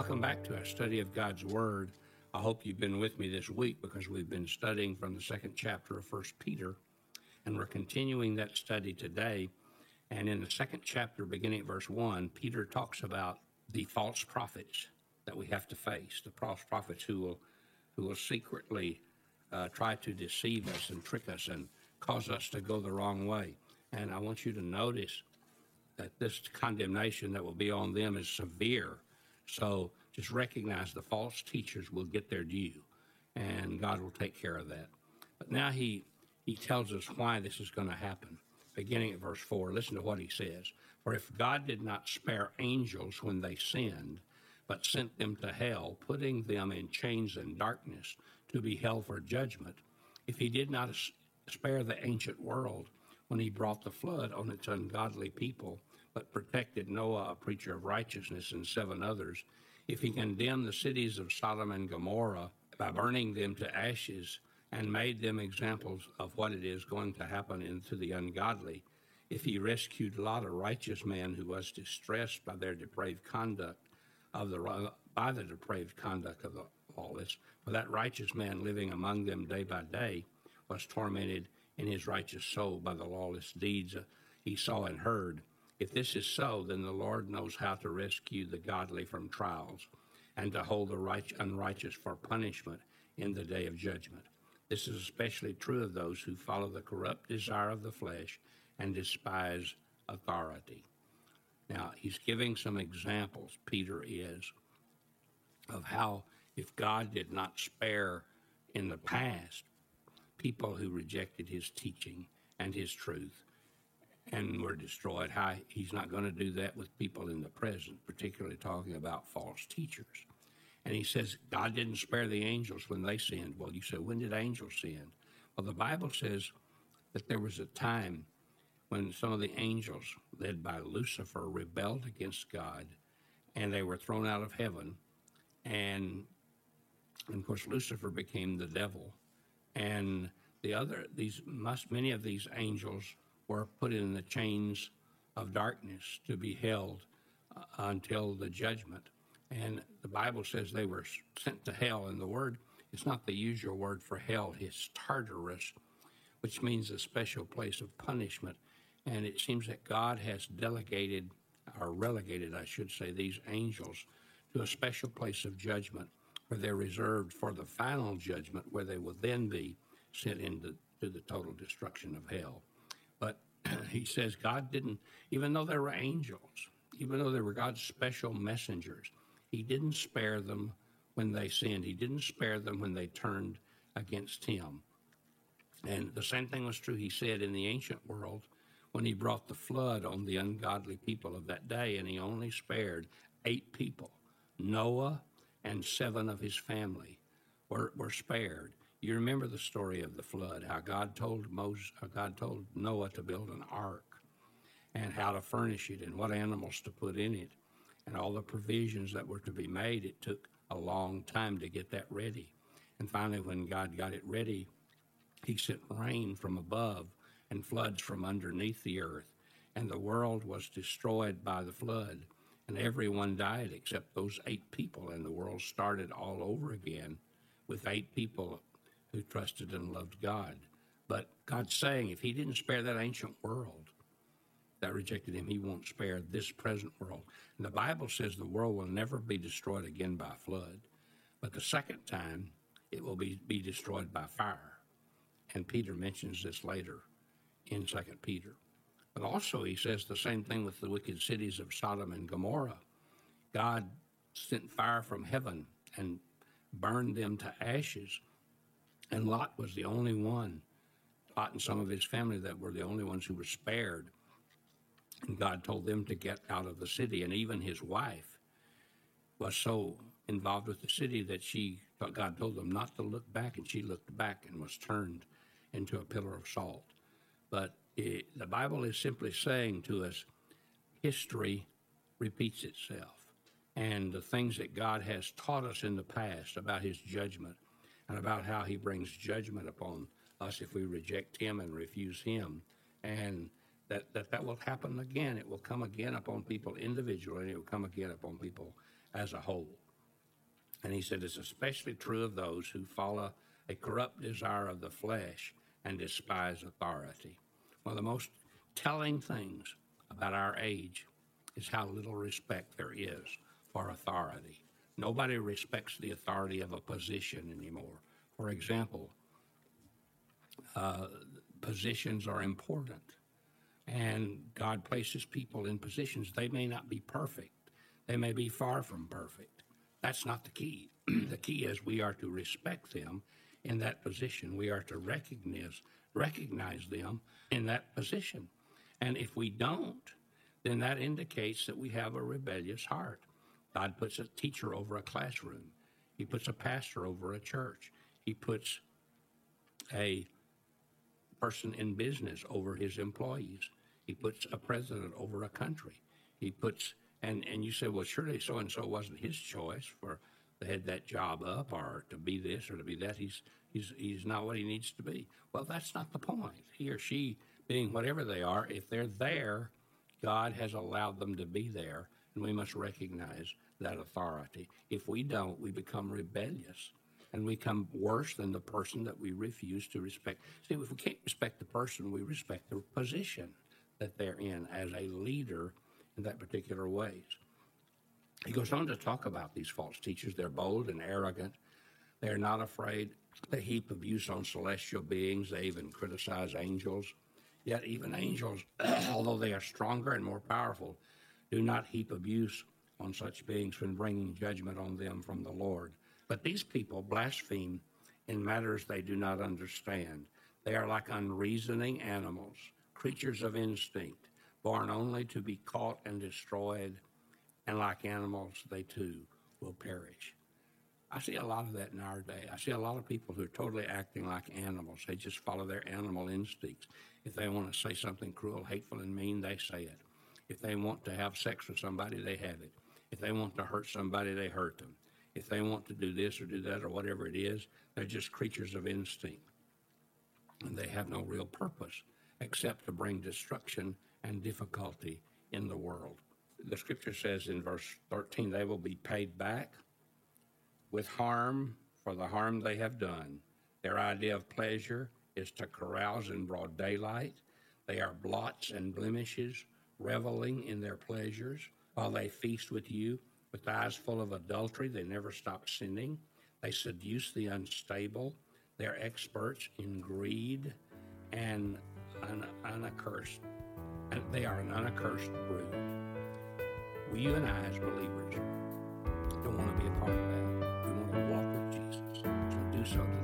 Welcome back to our study of God's Word. I hope you've been with me this week because we've been studying from the second chapter of First Peter, and we're continuing that study today. And in the second chapter, beginning at verse 1, Peter talks about the false prophets that we have to face, the false prophets who will, who will secretly uh, try to deceive us and trick us and cause us to go the wrong way. And I want you to notice that this condemnation that will be on them is severe. So just recognize the false teachers will get their due, and God will take care of that. But now he he tells us why this is going to happen. Beginning at verse 4, listen to what he says. For if God did not spare angels when they sinned, but sent them to hell, putting them in chains and darkness to be held for judgment, if he did not spare the ancient world when he brought the flood on its ungodly people, but protected Noah, a preacher of righteousness, and seven others, if he condemned the cities of Sodom and Gomorrah by burning them to ashes and made them examples of what it is going to happen into the ungodly, if he rescued Lot, a righteous man who was distressed by their depraved conduct of the by the depraved conduct of the lawless, for that righteous man living among them day by day was tormented in his righteous soul by the lawless deeds he saw and heard. If this is so, then the Lord knows how to rescue the godly from trials and to hold the right, unrighteous for punishment in the day of judgment. This is especially true of those who follow the corrupt desire of the flesh and despise authority. Now, he's giving some examples, Peter is, of how if God did not spare in the past people who rejected his teaching and his truth, and were destroyed. How he's not going to do that with people in the present, particularly talking about false teachers. And he says God didn't spare the angels when they sinned. Well, you say, when did angels sin? Well, the Bible says that there was a time when some of the angels, led by Lucifer, rebelled against God, and they were thrown out of heaven. And, and of course, Lucifer became the devil, and the other these many of these angels were put in the chains of darkness to be held uh, until the judgment. And the Bible says they were sent to hell, and the word is not the usual word for hell, it's Tartarus, which means a special place of punishment. And it seems that God has delegated, or relegated, I should say, these angels to a special place of judgment where they're reserved for the final judgment, where they will then be sent into the total destruction of hell. He says God didn't, even though there were angels, even though they were God's special messengers, he didn't spare them when they sinned. He didn't spare them when they turned against him. And the same thing was true, he said, in the ancient world when he brought the flood on the ungodly people of that day, and he only spared eight people. Noah and seven of his family were, were spared. You remember the story of the flood, how God told Moses, uh, God told Noah to build an ark and how to furnish it and what animals to put in it and all the provisions that were to be made. It took a long time to get that ready. And finally, when God got it ready, he sent rain from above and floods from underneath the earth. And the world was destroyed by the flood. And everyone died except those eight people. And the world started all over again with eight people who trusted and loved God. But God's saying if He didn't spare that ancient world that rejected Him, He won't spare this present world. And the Bible says the world will never be destroyed again by flood, but the second time it will be, be destroyed by fire. And Peter mentions this later in Second Peter. But also, he says the same thing with the wicked cities of Sodom and Gomorrah. God sent fire from heaven and burned them to ashes and Lot was the only one, Lot and some of his family, that were the only ones who were spared. And God told them to get out of the city. And even his wife was so involved with the city that she, God told them not to look back, and she looked back and was turned into a pillar of salt. But it, the Bible is simply saying to us history repeats itself. And the things that God has taught us in the past about his judgment and about how he brings judgment upon us if we reject him and refuse him. And that, that that will happen again. It will come again upon people individually, and it will come again upon people as a whole. And he said, It's especially true of those who follow a corrupt desire of the flesh and despise authority. One of the most telling things about our age is how little respect there is for authority. Nobody respects the authority of a position anymore. For example, uh, positions are important, and God places people in positions. They may not be perfect, they may be far from perfect. That's not the key. the key is we are to respect them in that position. We are to recognize recognize them in that position. And if we don't, then that indicates that we have a rebellious heart. God puts a teacher over a classroom. He puts a pastor over a church. He puts a person in business over his employees. He puts a president over a country. He puts and and you say, well, surely so and so wasn't his choice for to head that job up or to be this or to be that. He's he's he's not what he needs to be. Well, that's not the point. He or she being whatever they are, if they're there, God has allowed them to be there, and we must recognize that authority. If we don't, we become rebellious and we become worse than the person that we refuse to respect. See, if we can't respect the person, we respect the position that they're in as a leader in that particular ways. He goes on to talk about these false teachers. They're bold and arrogant. They're not afraid. They heap abuse on celestial beings. They even criticize angels. Yet, even angels, although they are stronger and more powerful, do not heap abuse on such beings when bringing judgment on them from the Lord. But these people blaspheme in matters they do not understand. They are like unreasoning animals, creatures of instinct, born only to be caught and destroyed, and like animals, they too will perish. I see a lot of that in our day. I see a lot of people who are totally acting like animals. They just follow their animal instincts. If they want to say something cruel, hateful, and mean, they say it. If they want to have sex with somebody, they have it. If they want to hurt somebody, they hurt them. If they want to do this or do that or whatever it is, they're just creatures of instinct. And they have no real purpose except to bring destruction and difficulty in the world. The scripture says in verse 13, they will be paid back with harm for the harm they have done. Their idea of pleasure is to carouse in broad daylight. They are blots and blemishes, reveling in their pleasures, while they feast with you. With eyes full of adultery, they never stop sinning. They seduce the unstable. They're experts in greed and unaccursed. And they are an unaccursed brood. We, you and I, as believers, don't want to be a part of that. We want to walk with Jesus. So do something.